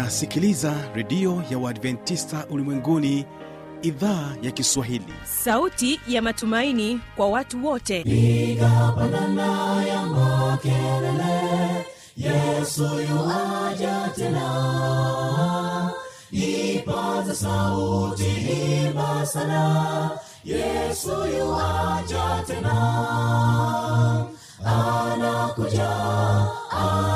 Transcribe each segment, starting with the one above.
unasikiliza redio ya uadventista ulimwenguni idhaa ya kiswahili. Sauti ya matumaini kwa watu wote. Piga pandana ya makelele yesu yuaja tena. Ipaza sauti imba sana yesu yuaja tena. Anakuja anakuja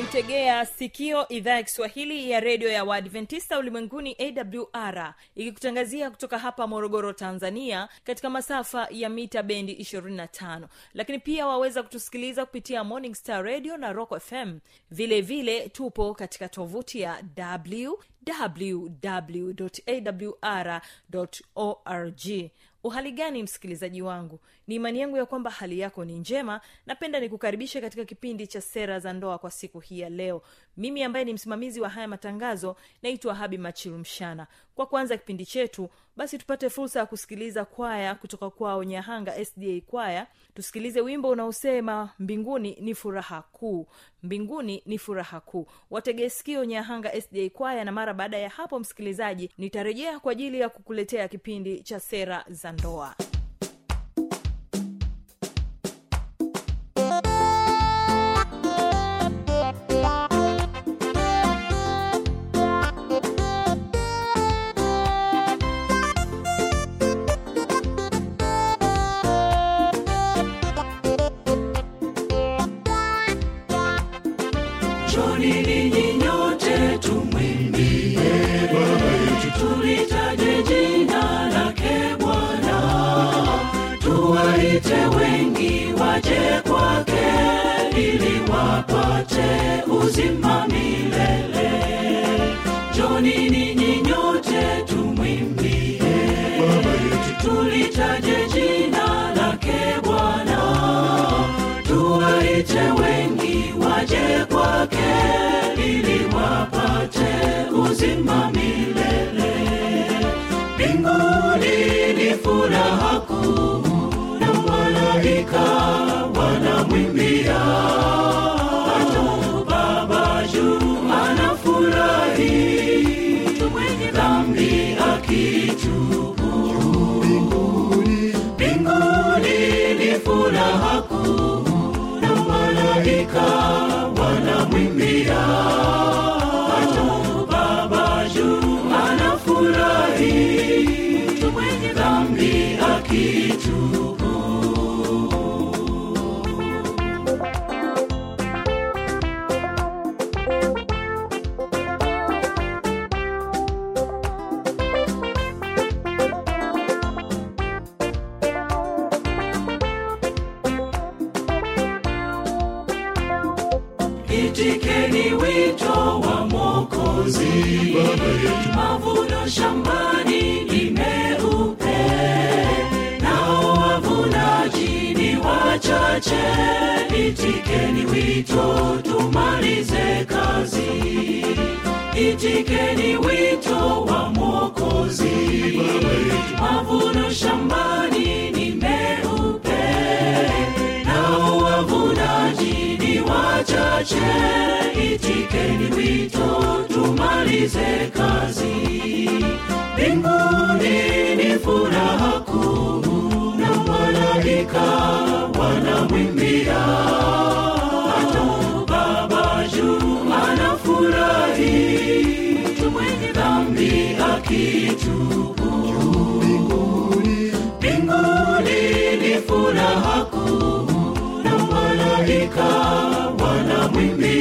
unaitegea sikio idhaa ya kiswahili ya redio ya waadventista ulimwenguni awr ikikutangazia kutoka hapa morogoro tanzania katika masafa ya mita bendi 25 lakini pia waweza kutusikiliza kupitia morning star radio na rock fm vile vile tupo katika tovuti ya www.awr org uhali gani msikilizaji wangu? Ni imani yangu ya kwamba hali yako ni njema. Napenda nikukaribishe katika kipindi cha sera za ndoa kwa siku hii ya leo. Mimi ambaye ni msimamizi wa haya matangazo naitwa habi machilumshana kwa kuanza kipindi chetu basi tupate fursa ya kusikiliza kwaya kutoka kwao nyahanga sda kwaya. Tusikilize wimbo unaosema mbinguni ni furaha kuu. Mbinguni ni furaha kuu. Wategeskio nyahanga sda kwaya na mara baada ya hapo msikilizaji nitarejea kwa ajili ya kukuletea kipindi cha sera za ndoa tuwaite wengi waje kwake ili wapate uzima milele. Mbinguni ni furaha kuu na malaika wanamwimbia, malaika Mavuno shambani ni meupe, nao wavunaji ni wachache. Itikeni wito, tumalize kazi. Itikeni wito wa Mwokozi. Mavuno shambani wachache. Itikeni wito, tumalize kazi. Mbinguni ni furaha kuu na malaika wanamwimbia, Baba juu anafurahi mtu. Mbinguni ni furaha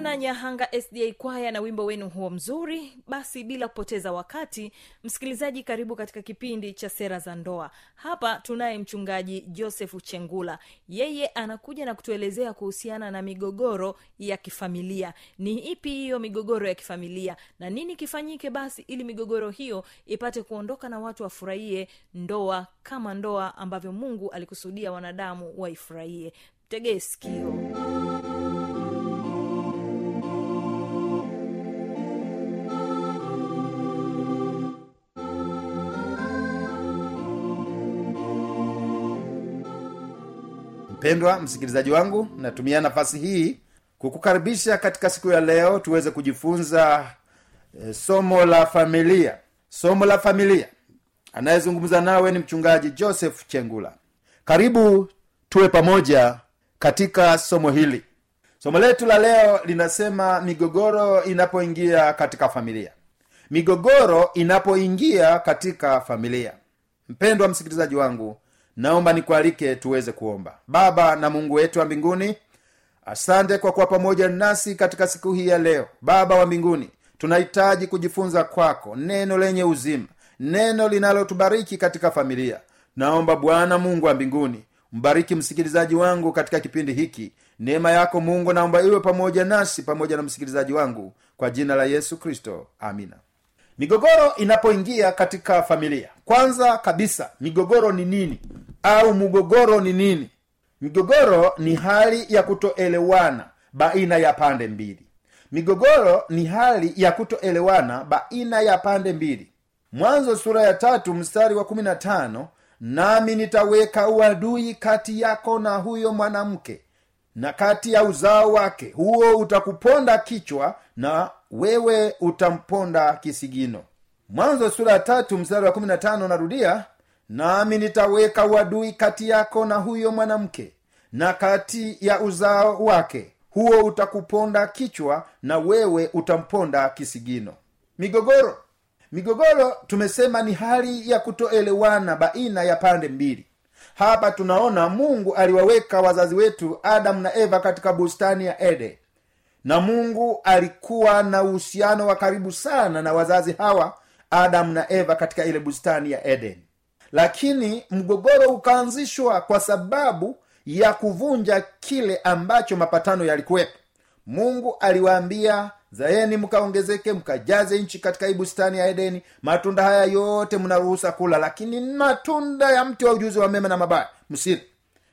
sana nyahanga sda kwaya na wimbo wenu huo mzuri basi bila kupoteza wakati msikilizaji karibu katika kipindi cha sera za ndoa. Hapa tunaye mchungaji josefu chengula yeye anakuja na kutuelezea kuhusiana na migogoro ya kifamilia. Ni ipi hiyo migogoro ya kifamilia? Na nini kifanyike basi ili migogoro hiyo ipate kuondoka na watu wafurahie ndoa kama ndoa ambavyo mungu alikusudia wanadamu waifurahie? Tegee sikio mpendwa msikilizaji wangu natumia nafasi hii kukukaribisha katika siku ya leo tuweze kujifunza e, somo la familia. Somo la familia. Anayezungumza nawe ni mchungaji joseph chengula. Karibu tuwe pamoja katika somo hili. Somo letu la leo linasema migogoro inapoingia katika familia. Migogoro inapoingia katika familia. Mpendwa msikilizaji wangu naomba nikualike tuweze kuomba. Baba na mungu wetu wa mbinguni asante kwa kuwa pamoja nasi katika siku hii ya leo. Baba wa mbinguni tunahitaji kujifunza kwako neno lenye uzima neno linalotubariki katika familia. Naomba bwana mungu wa mbinguni mbariki msikilizaji wangu katika kipindi hiki. Neema yako mungu naomba iwe pamoja nasi pamoja na msikilizaji wangu kwa jina la yesu kristo. Amina migogoro inapoingia katika familia kwanza kabisa migogoro ni nini? Au mgogoro ni nini? Migogoro ni hali ya kutoelewana baina ya pande mbili. Migogoro ni hali ya kutoelewana baina ya pande mbili. Mwanzo sura ya tatu mstari wa kumi na tano nami nitaweka uadui kati yako na huyo mwanamke na kati ya uzao wake huo utakuponda kichwa na wewe utamponda kisigino. Mwanzo sura ya mstari wa narudia nami nitaweka uadui kati yako na huyo mwanamke na kati ya uzao wake. Huo utakuponda kichwa na wewe utamponda kisigino. Migogoro. Migogoro tumesema ni hali ya kutoelewana baina ya pande mbili. Hapa tunaona mungu aliwaweka wazazi wetu adamu na eva katika bustani ya eden na mungu alikuwa na uhusiano wa karibu sana na wazazi hawa adamu na eva katika ile bustani ya edeni lakini mgogoro ukaanzishwa kwa sababu ya kuvunja kile ambacho mapatano yalikuwepo. Mungu aliwaambia zaeni mkaongezeke mkajaze nchi katika hii bustani ya edeni matunda haya yote mnaruhusa kula lakini matunda ya mti wa ujuzi wa mema na mabaya msile.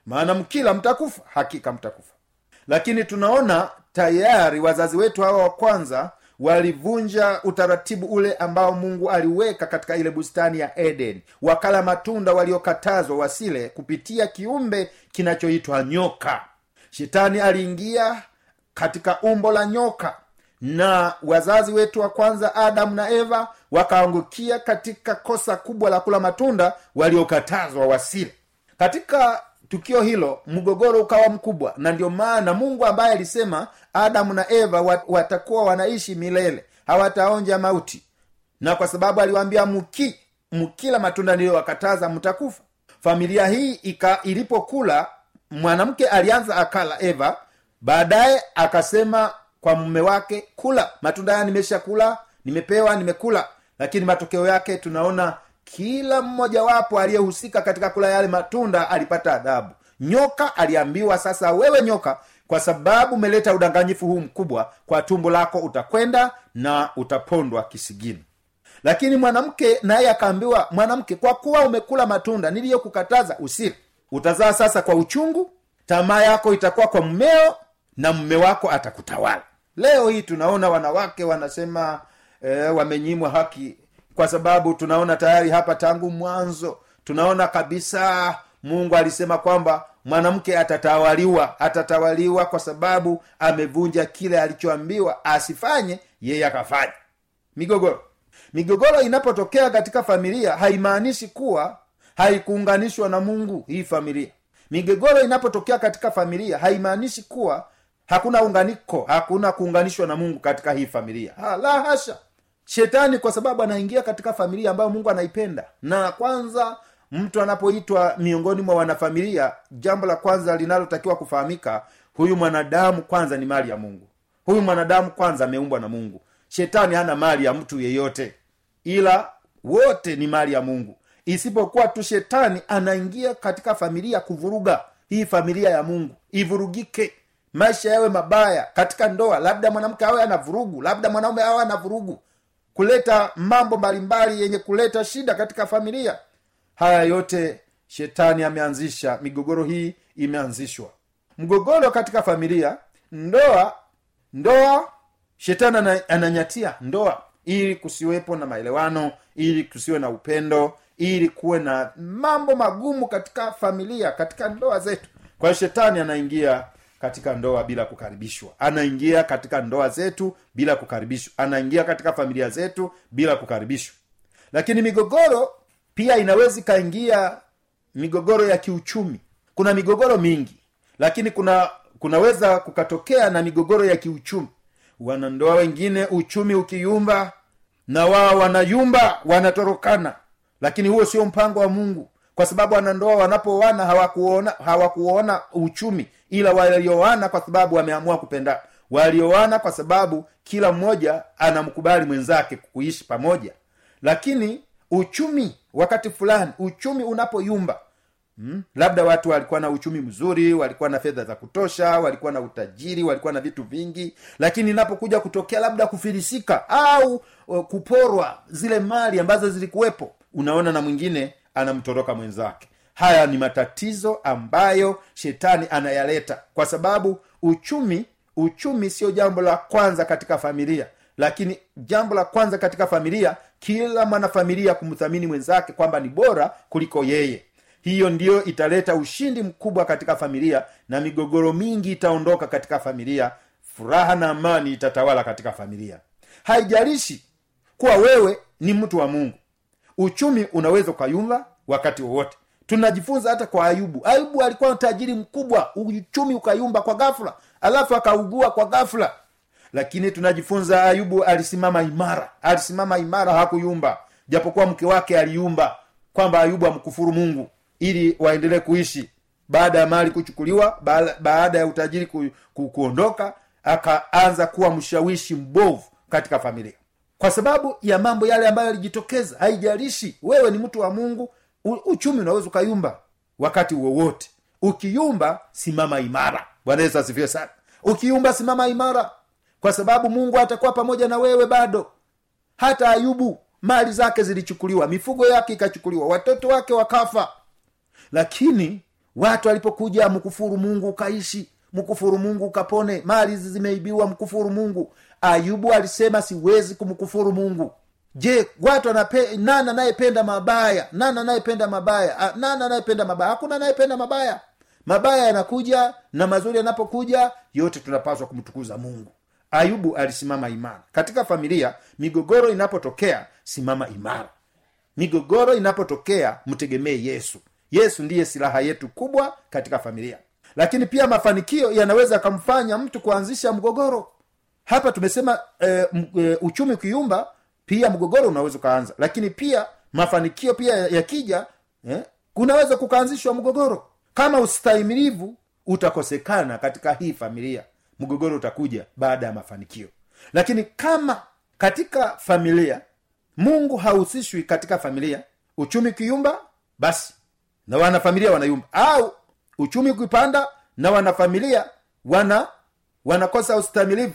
Maana mkila mtakufa hakika mtakufa. Lakini tunaona tayari wazazi wetu hawa wa kwanza walivunja utaratibu ule ambao mungu aliweka katika ile bustani ya eden. Wakala matunda waliokatazwa wasile kupitia kiumbe kinachoitwa nyoka. Shetani aliingia katika umbo la nyoka na wazazi wetu wa kwanza adamu na eva wakaangukia katika kosa kubwa la kula matunda waliokatazwa wasile. Katika tukio hilo mgogoro ukawa mkubwa na ndio maana mungu ambaye alisema adamu na eva wat- watakuwa wanaishi milele hawataonja mauti. Na kwa sababu aliwaambia mki mkila matunda niliyowakataza mtakufa. Familia hii ika ilipokula mwanamke alianza akala eva baadaye akasema kwa mume wake kula matunda haya nimeshakula nimepewa nimekula. Lakini matokeo yake tunaona kila mmojawapo aliyehusika katika kula yale matunda alipata adhabu. Nyoka aliambiwa sasa wewe nyoka kwa sababu umeleta udanganyifu huu mkubwa kwa tumbo lako utakwenda na utapondwa kisigino lakini mwanamke naye akaambiwa mwanamke kwa kuwa umekula matunda niliyokukataza usiri utazaa sasa kwa uchungu tamaa yako itakuwa kwa mmeo na mme wako atakutawala. Leo hii tunaona wanawake wanasema e, wamenyimwa haki kwa sababu tunaona tayari hapa tangu mwanzo tunaona kabisa mungu alisema kwamba mwanamke atatawaliwa atatawaliwa kwa sababu amevunja kile alichoambiwa asifanye yeye akafanya migogoro. Migogoro inapotokea katika familia haimaanishi kuwa haikuunganishwa na mungu hii familia. Migogoro inapotokea katika familia haimaanishi kuwa hakuna unganiko hakuna kuunganishwa na mungu katika hii familia. Ha, la hasha shetani kwa sababu anaingia katika familia ambayo mungu anaipenda. Na kwanza mtu anapoitwa miongoni mwa wanafamilia jambo la kwanza linalotakiwa kufahamika huyu mwanadamu kwanza ni mali ya mungu. Huyu mwanadamu kwanza ameumbwa na mungu. Shetani hana mali ya mtu yeyote. Ila wote ni mali ya mungu. Isipokuwa tu shetani anaingia katika familia kuvuruga hii familia ya mungu. Ivurugike. Maisha yawe mabaya katika ndoa. Labda mwanamke awe ana vurugu. Labda mwanaume awe ana vurugu kuleta mambo mbalimbali yenye kuleta shida katika familia. Haya yote shetani ameanzisha. Migogoro hii imeanzishwa. Mgogoro katika familia ndoa ndoa shetani ananyatia ndoa ili kusiwepo na maelewano ili kusiwe na upendo ili kuwe na mambo magumu katika familia katika ndoa zetu. Kwa hiyo shetani anaingia katika ndoa bila kukaribishwa. Anaingia katika ndoa zetu bila kukaribishwa. Anaingia katika familia zetu bila kukaribishwa. Lakini migogoro pia inaweza ikaingia migogoro ya kiuchumi. Kuna migogoro mingi lakini kuna kunaweza kukatokea na migogoro ya kiuchumi. Wanandoa wengine uchumi ukiyumba na wao wanayumba wanatorokana. Lakini huo sio mpango wa mungu. Kwa sababu wanandoa wanapoana hawakuona hawakuona uchumi ila walioana kwa sababu wameamua kupenda walioana kwa sababu kila mmoja anamkubali mwenzake kuishi pamoja lakini uchumi wakati fulani uchumi unapoyumba hmm? labda watu walikuwa na uchumi mzuri walikuwa na fedha za kutosha walikuwa na utajiri walikuwa na vitu vingi lakini inapokuja kutokea labda kufilisika au kuporwa zile mali ambazo zilikuwepo unaona na mwingine anamtoroka mwenzake haya ni matatizo ambayo shetani anayaleta kwa sababu uchumi uchumi sio jambo la kwanza katika familia. Lakini jambo la kwanza katika familia kila mwanafamilia kumthamini mwenzake kwamba ni bora kuliko yeye. Hiyo ndiyo italeta ushindi mkubwa katika familia na migogoro mingi itaondoka katika familia. Furaha na amani itatawala katika familia. Haijalishi kuwa wewe ni mtu wa mungu. Uchumi unaweza ukayumba wakati wowote tunajifunza hata kwa ayubu. Ayubu alikuwa tajiri mkubwa uchumi ukayumba kwa ghafla alafu akaugua kwa ghafla. Lakini tunajifunza ayubu alisimama imara alisimama imara hakuyumba. Japokuwa mke wake aliumba kwamba ayubu amkufuru mungu ili waendelee kuishi. Baada ya mali kuchukuliwa baada, ya utajiri ku, ku, kuondoka akaanza kuwa mshawishi mbovu katika familia. Kwa sababu ya mambo yale ambayo yalijitokeza haijalishi wewe ni mtu wa mungu uchumi unaweza ukayumba wakati wowote. Ukiyumba simama imara. Bwana yesu asifiwe sana. Ukiyumba simama imara. Kwa sababu mungu atakuwa pamoja na wewe bado. Hata ayubu mali zake zilichukuliwa mifugo yake ikachukuliwa watoto wake wakafa. Lakini watu alipokuja mkufuru mungu ukaishi mkufuru mungu ukapone mali hizi zimeibiwa mkufuru mungu. Ayubu alisema siwezi kumkufuru mungu je watu anape, nani anayependa mabaya? Nani anayependa mabaya? A, nani anayependa mabaya? Hakuna anayependa mabaya. Mabaya yanakuja na mazuri yanapokuja yote tunapaswa kumtukuza mungu. Ayubu alisimama imara. Katika familia migogoro inapotokea simama imara. Migogoro inapotokea mtegemee yesu. Yesu ndiye silaha yetu kubwa katika familia. Lakini pia mafanikio yanaweza yakamfanya mtu kuanzisha mgogoro. Hapa tumesema e, m, e, uchumi ukiumba pia mgogoro unaweza ukaanza. Lakini pia mafanikio pia yakija eh, kukaanzishwa mgogoro. Kama ustahimilivu utakosekana katika hii familia. Mgogoro utakuja baada ya mafanikio. Lakini kama katika familia mungu hahusishwi katika familia uchumi ukiyumba basi na wanafamilia wanayumba. Au uchumi ukipanda na wanafamilia wana wanakosa ustamilivu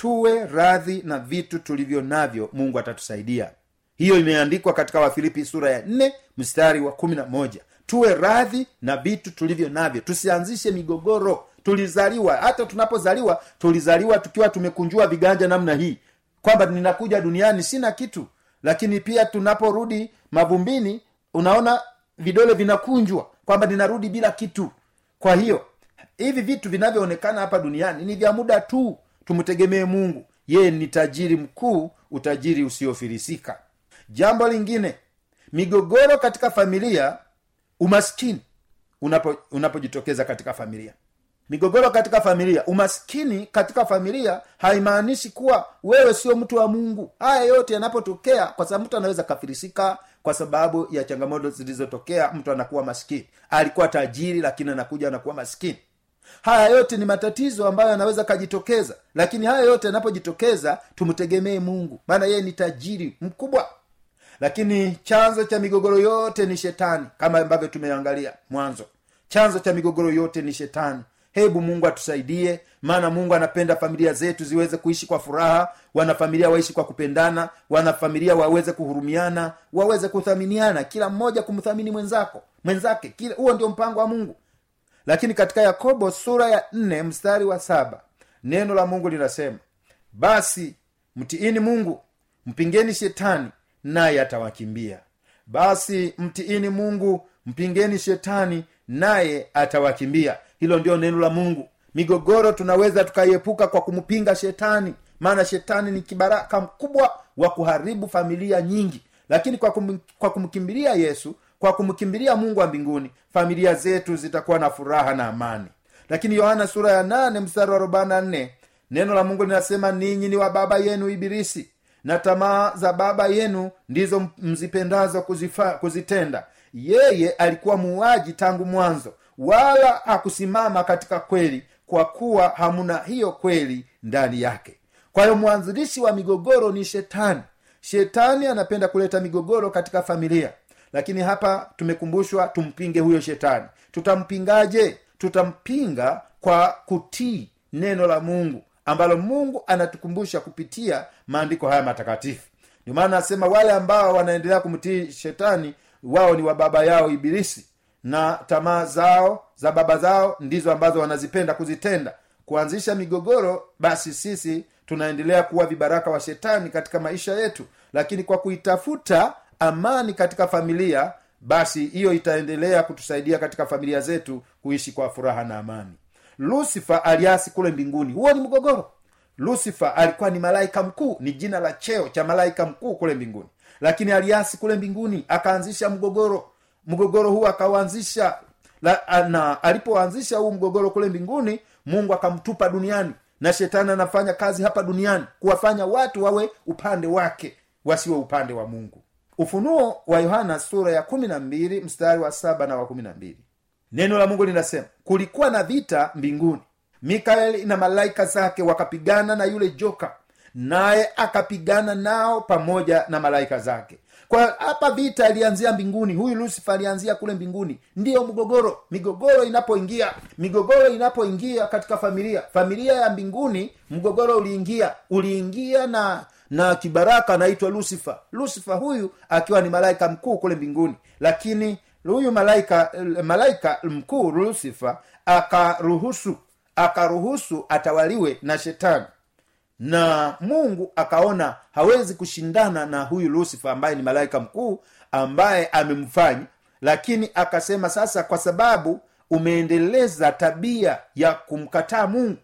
tuwe radhi na vitu tulivyo navyo mungu atatusaidia. Hiyo imeandikwa katika wafilipi sura ya nne mstari wa kumi na moja. Tuwe radhi na vitu tulivyo navyo. Tusianzishe migogoro. Tulizaliwa. Hata tunapozaliwa tulizaliwa tukiwa tumekunjua viganja namna hii. Kwamba ninakuja duniani sina kitu. Lakini pia tunaporudi mavumbini unaona vidole vinakunjwa. Kwamba ninarudi bila kitu. Kwa hiyo hivi vitu vinavyoonekana hapa duniani ni vya muda tu tumtegemee mungu. Yeye ni tajiri mkuu utajiri usiofirisika jambo lingine migogoro katika familia umaskini unapo katika familia. Migogoro katika familia umaskini katika familia haimaanishi kuwa wewe sio mtu wa mungu. Haya yote yanapotokea kwa sababu mtu anaweza kafirisika kwa sababu ya changamoto zilizotokea mtu anakuwa maskini. Alikuwa tajiri lakini anakuja anakuwa maskini haya yote ni matatizo ambayo yanaweza kajitokeza lakini haya yote yanapojitokeza tumtegemee mungu. Maana yeye ni tajiri mkubwa. Lakini chanzo cha migogoro yote ni shetani kama ambavyo tumeangalia mwanzo. Chanzo cha migogoro yote ni shetani. Hebu mungu atusaidie maana mungu anapenda familia zetu ziweze kuishi kwa furaha wanafamilia waishi kwa kupendana wanafamilia waweze kuhurumiana waweze kuthaminiana kila mmoja kumthamini mwenzako mwenzake. Huo ndio mpango wa mungu lakini katika yakobo sura ya nne mstari wa saba neno la mungu linasema basi mtiini mungu mpingeni shetani naye atawakimbia. Basi mtiini mungu mpingeni shetani naye atawakimbia. Hilo ndio neno la mungu. Migogoro tunaweza tukaiepuka kwa kumpinga shetani maana shetani ni kibaraka mkubwa wa kuharibu familia nyingi. Lakini kwa, kwa kumkimbilia yesu kwa kumkimbilia mungu wa mbinguni familia zetu zitakuwa na furaha na amani. Lakini yohana sura ya nane mstari wa arobaini na nne neno la mungu linasema ninyi ni wa baba yenu ibilisi na tamaa za baba yenu ndizo mzipendazo kuzitenda. Yeye alikuwa muuaji tangu mwanzo wala hakusimama katika kweli kwa kuwa hamuna hiyo kweli ndani yake. Kwa hiyo mwanzilishi wa migogoro ni shetani. Shetani anapenda kuleta migogoro katika familia lakini hapa tumekumbushwa tumpinge huyo shetani. Tutampingaje? Tutampinga kwa kutii neno la mungu ambalo mungu anatukumbusha kupitia maandiko haya matakatifu. Ndio maana anasema wale ambao wanaendelea kumtii shetani wao ni wa baba yao ibilisi. Na tamaa zao za baba zao ndizo ambazo wanazipenda kuzitenda. Kuanzisha migogoro basi sisi tunaendelea kuwa vibaraka wa shetani katika maisha yetu. Lakini kwa kuitafuta amani katika familia basi hiyo itaendelea kutusaidia katika familia zetu kuishi kwa furaha na amani. Lusifa aliasi kule mbinguni. Huo ni mgogoro. Lusifa alikuwa ni malaika mkuu ni jina la cheo cha malaika mkuu kule mbinguni. Lakini aliasi kule mbinguni akaanzisha mgogoro. Mgogoro huu akauanzisha na alipoanzisha huu mgogoro kule mbinguni mungu akamtupa duniani. Na shetani anafanya kazi hapa duniani kuwafanya watu wawe upande wake wasiwe upande wa mungu ufunuo wa yohana sura ya mstari wa saba na wa na neno la mungu linasema kulikuwa na vita mbinguni. Mikaeli na malaika zake wakapigana na yule joka naye akapigana nao pamoja na malaika zake. Kwa hapa vita ilianzia mbinguni. Huyu lusifa alianzia kule mbinguni. Ndiyo mgogoro. Migogoro inapoingia migogoro inapoingia katika familia. Familia ya mbinguni mgogoro uliingia. Uliingia na na kibaraka anaitwa lusifa lusifa huyu akiwa ni malaika mkuu kule mbinguni. Lakini huyu malaika malaika mkuu lusifa akaruhusu akaruhusu atawaliwe na shetani. Na mungu akaona hawezi kushindana na huyu lusifa ambaye ni malaika mkuu ambaye amemfanya. Lakini akasema sasa kwa sababu umeendeleza tabia ya kumkataa mungu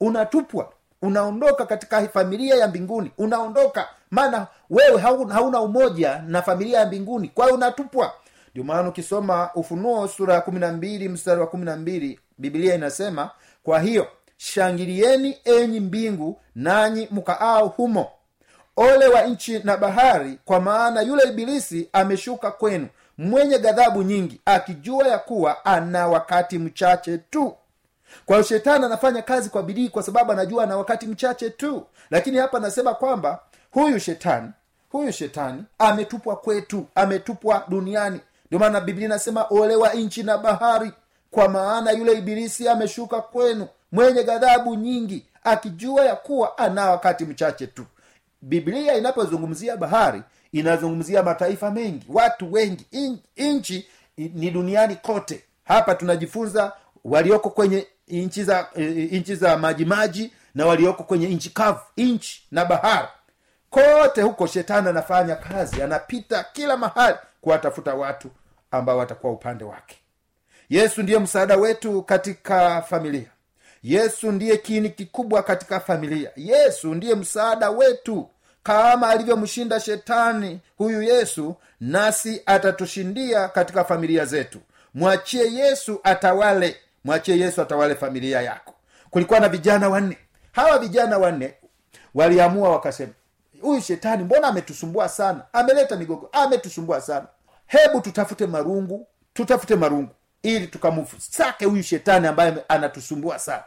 unatupwa unaondoka katika familia ya mbinguni unaondoka. Maana wewe hauna, umoja na familia ya mbinguni kwa unatupwa. Ndio maana ukisoma ufunuo sura ya kumi na mbili mstari wa kumi na mbili bibilia inasema kwa hiyo shangilieni enyi mbingu nanyi mkaao humo. Ole wa nchi na bahari kwa maana yule ibilisi ameshuka kwenu mwenye ghadhabu nyingi akijua ya kuwa ana wakati mchache tu kwa hiyo shetani anafanya kazi kwa bidii kwa sababu anajua ana wakati mchache tu. Lakini hapa anasema kwamba huyu shetani huyu shetani ametupwa kwetu ametupwa duniani. Ndio maana biblia inasema olewa nchi na bahari kwa maana yule ibilisi ameshuka kwenu mwenye ghadhabu nyingi akijua ya kuwa ana wakati mchache tu. Biblia inapozungumzia bahari inazungumzia mataifa mengi watu wengi nchi ni duniani kote. Hapa tunajifunza walioko kwenye nchi za nchi za majimaji na walioko kwenye nchi kavu nchi na bahari. Kote huko shetani anafanya kazi anapita kila mahali kuwatafuta watu ambao watakuwa upande wake. Yesu ndiye msaada wetu katika familia. Yesu ndiye kiini kikubwa katika familia. Yesu ndiye msaada wetu. Kama alivyomshinda shetani huyu yesu nasi atatushindia katika familia zetu. Mwachie yesu atawale mwachie yesu atawale familia yako. Kulikuwa na vijana wanne. Hawa vijana wanne waliamua wakasema huyu shetani mbona ametusumbua sana? Ameleta migogo ametusumbua sana. Hebu tutafute marungu tutafute marungu ili tukamsake huyu shetani ambaye anatusumbua sana.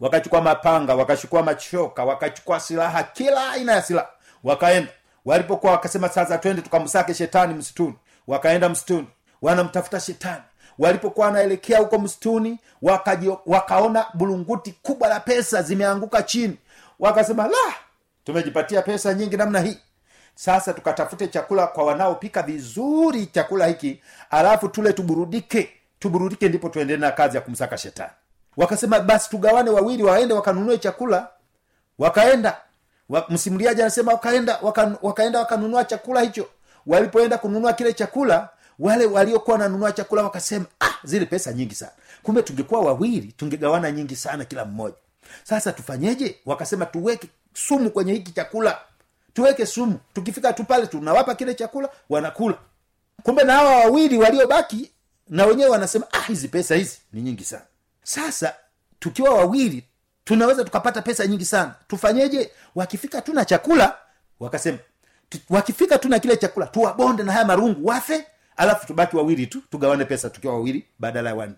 Wakachukua mapanga wakachukua machoka wakachukua silaha kila aina ya silaha. Wakaenda. Walipokuwa wakasema sasa twende tukamsake shetani msituni. Wakaenda msituni wanamtafuta shetani walipokuwa wanaelekea huko msituni wakaji, wakaona bulunguti kubwa la pesa zimeanguka chini. Wakasema la tumejipatia pesa nyingi namna hii. Sasa tukatafute chakula kwa wanaopika vizuri chakula hiki alafu tule tuburudike. Tuburudike ndipo tuendele na kazi ya kumsaka shetani. Wakasema basi tugawane wawili waende wakanunue chakula. Wakaenda. Wa, msimuliaji anasema wakaenda waka, wakaenda wakanunua chakula hicho. Walipoenda kununua kile chakula wale waliokuwa wananunua chakula wakasema ah zile pesa nyingi sana. Kumbe tungekuwa wawili tungegawana nyingi sana kila mmoja. Sasa tufanyeje? Wakasema tuweke sumu kwenye hiki chakula. Tuweke sumu. Tukifika tu pale tunawapa kile chakula wanakula. Kumbe na hawa wawili waliobaki na wenyewe wanasema ah hizi pesa hizi ni nyingi sana. Sasa tukiwa wawili tunaweza tukapata pesa nyingi sana. Tufanyeje? Wakifika tu na chakula wakasema wakifika tu na kile chakula tuwabonde na haya marungu wafe alafu tubaki wawili tu tugawane pesa tukiwa wawili badala ya wanne.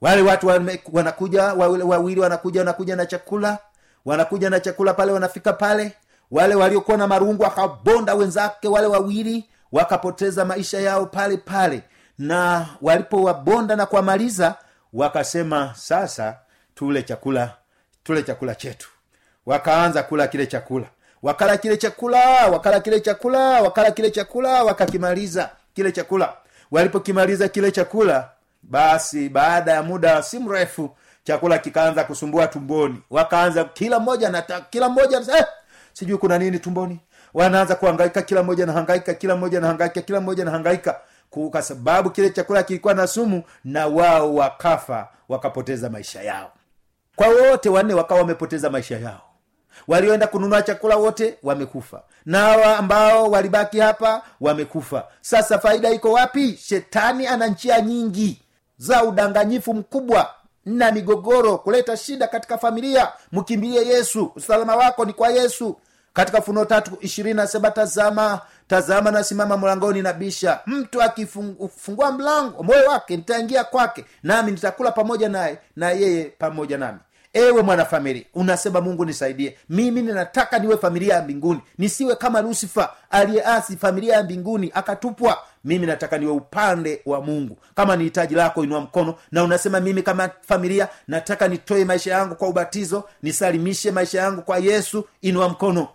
Wale watu wame, wanakuja wawili, wawili wanakuja wanakuja na chakula wanakuja na chakula pale wanafika pale. Wale waliokuwa na marungu wakabonda wenzake wale wawili wakapoteza maisha yao pale pale. Na walipowabonda na kuwamaliza wakasema sasa tule chakula tule chakula chetu. Wakaanza kula kile chakula. Wakala kile chakula wakala kile chakula wakala kile chakula wakakimaliza kile chakula walipokimaliza kile chakula basi baada ya muda si mrefu chakula kikaanza kusumbua tumboni. Wakaanza kila mmoja kila mmoja eh, sijui kuna nini tumboni. Wanaanza kuhangaika kila mmoja nahangaika kila mmoja nahangaika kila mmoja nahangaika kwa sababu kile chakula kilikuwa na sumu na wao wakafa wakapoteza maisha yao. Kwa wote wanne wakawa wamepoteza maisha yao walioenda kununua chakula wote wamekufa. Na hawa ambao walibaki hapa wamekufa. Sasa faida iko wapi? Shetani ana njia nyingi za udanganyifu mkubwa na migogoro kuleta shida katika familia. Mkimbilie yesu. Usalama wako ni kwa yesu. Katika funuo tatu ishirini nasema tazama tazama nasimama mlangoni na bisha. Mtu akifungua mlango moyo wake nitaingia kwake nami nitakula pamoja naye na yeye pamoja nami ewe mwanafamilia unasema mungu nisaidie. Mimi ninataka niwe familia ya mbinguni. Nisiwe kama lusifa aliyeasi familia ya mbinguni akatupwa. Mimi nataka niwe upande wa mungu. Kama ni hitaji lako inua mkono na unasema mimi kama familia nataka nitoe maisha yangu kwa ubatizo nisalimishe maisha yangu kwa yesu. Inua mkono.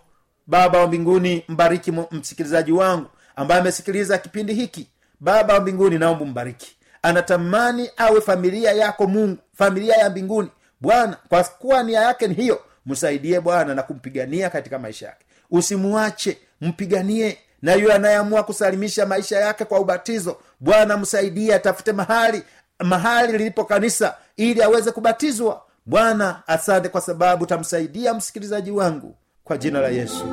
Baba wa mbinguni mbariki msikilizaji wangu ambaye amesikiliza kipindi hiki. Baba wa mbinguni naomba mbariki anatamani awe familia yako mungu familia ya mbinguni bwana kwa kuwa nia yake ni hiyo msaidie bwana na kumpigania katika maisha yake. Usimuache mpiganie. Na yule anayeamua kusalimisha maisha yake kwa ubatizo bwana msaidie atafute mahali mahali lilipo kanisa ili aweze kubatizwa. Bwana asante kwa sababu tamsaidia msikilizaji wangu kwa jina la yesu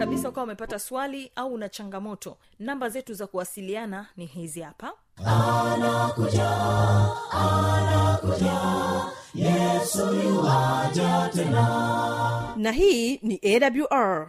kabisa ukawa umepata swali au una changamoto namba zetu za kuwasiliana ni hizi hapa. Anakuja anakuja yesu yuwaja tena. Na hii ni awr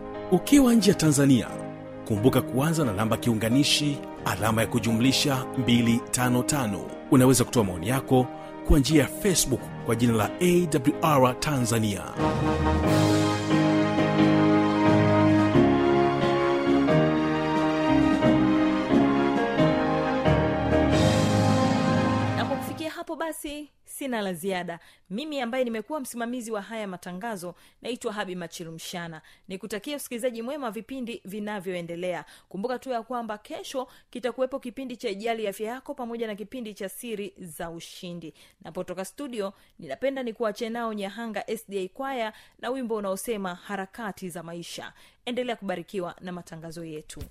ukiwa nje ya tanzania kumbuka kuanza na namba kiunganishi alama ya kujumlisha 255 unaweza kutoa maoni yako kwa njia ya facebook kwa jina la awr tanzania. Na kwa kufikia hapo basi sina la ziada. Mimi ambaye nimekuwa msimamizi wa haya matangazo naitwa habi machilumshana. Nikutakia usikilizaji mwema vipindi vinavyoendelea. Kumbuka tu ya kwamba kesho kitakuwepo kipindi cha ijali afya yako pamoja na kipindi cha siri za ushindi. Napotoka studio ninapenda nikuache nao nyahanga sda kwaya na wimbo unaosema harakati za maisha. Endelea kubarikiwa na matangazo yetu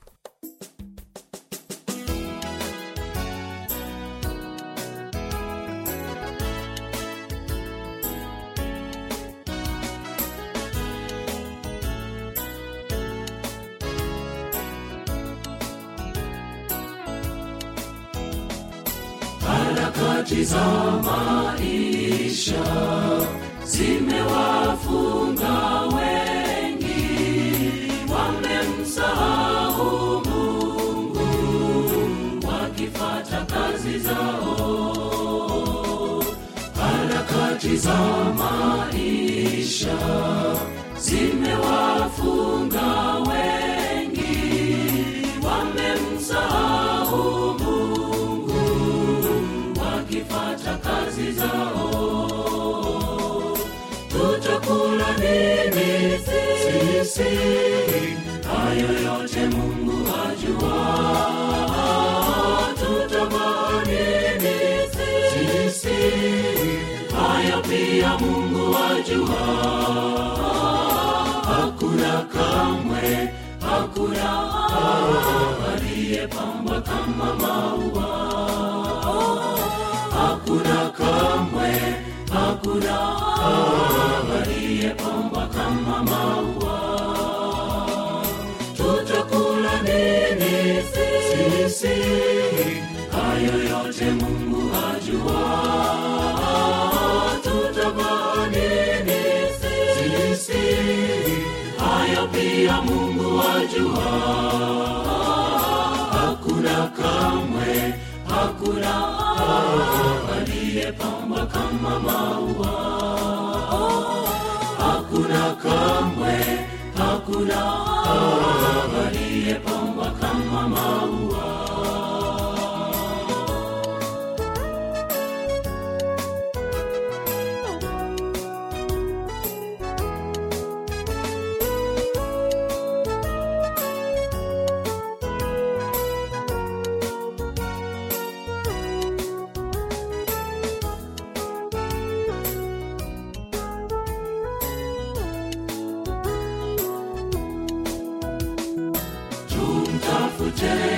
harakati za maisha zimewafunga wengi wamemsahau mungu wakifata kazi zao. Harakati za maisha sisi hayo yote mungu ajua hayo pia mungu ajua hakuna kamwe hakuna aliyepambwa kama maua hakuna kamwe hakuna aliyepambwa kama maua sisi hayo yote mungu ajua tutavaa nini sisi hayo pia mungu ajua hakuna kamwe hakuna aliyepamba kama maua. Hakuna kamwe hakuna aliyepambwa kama maua today.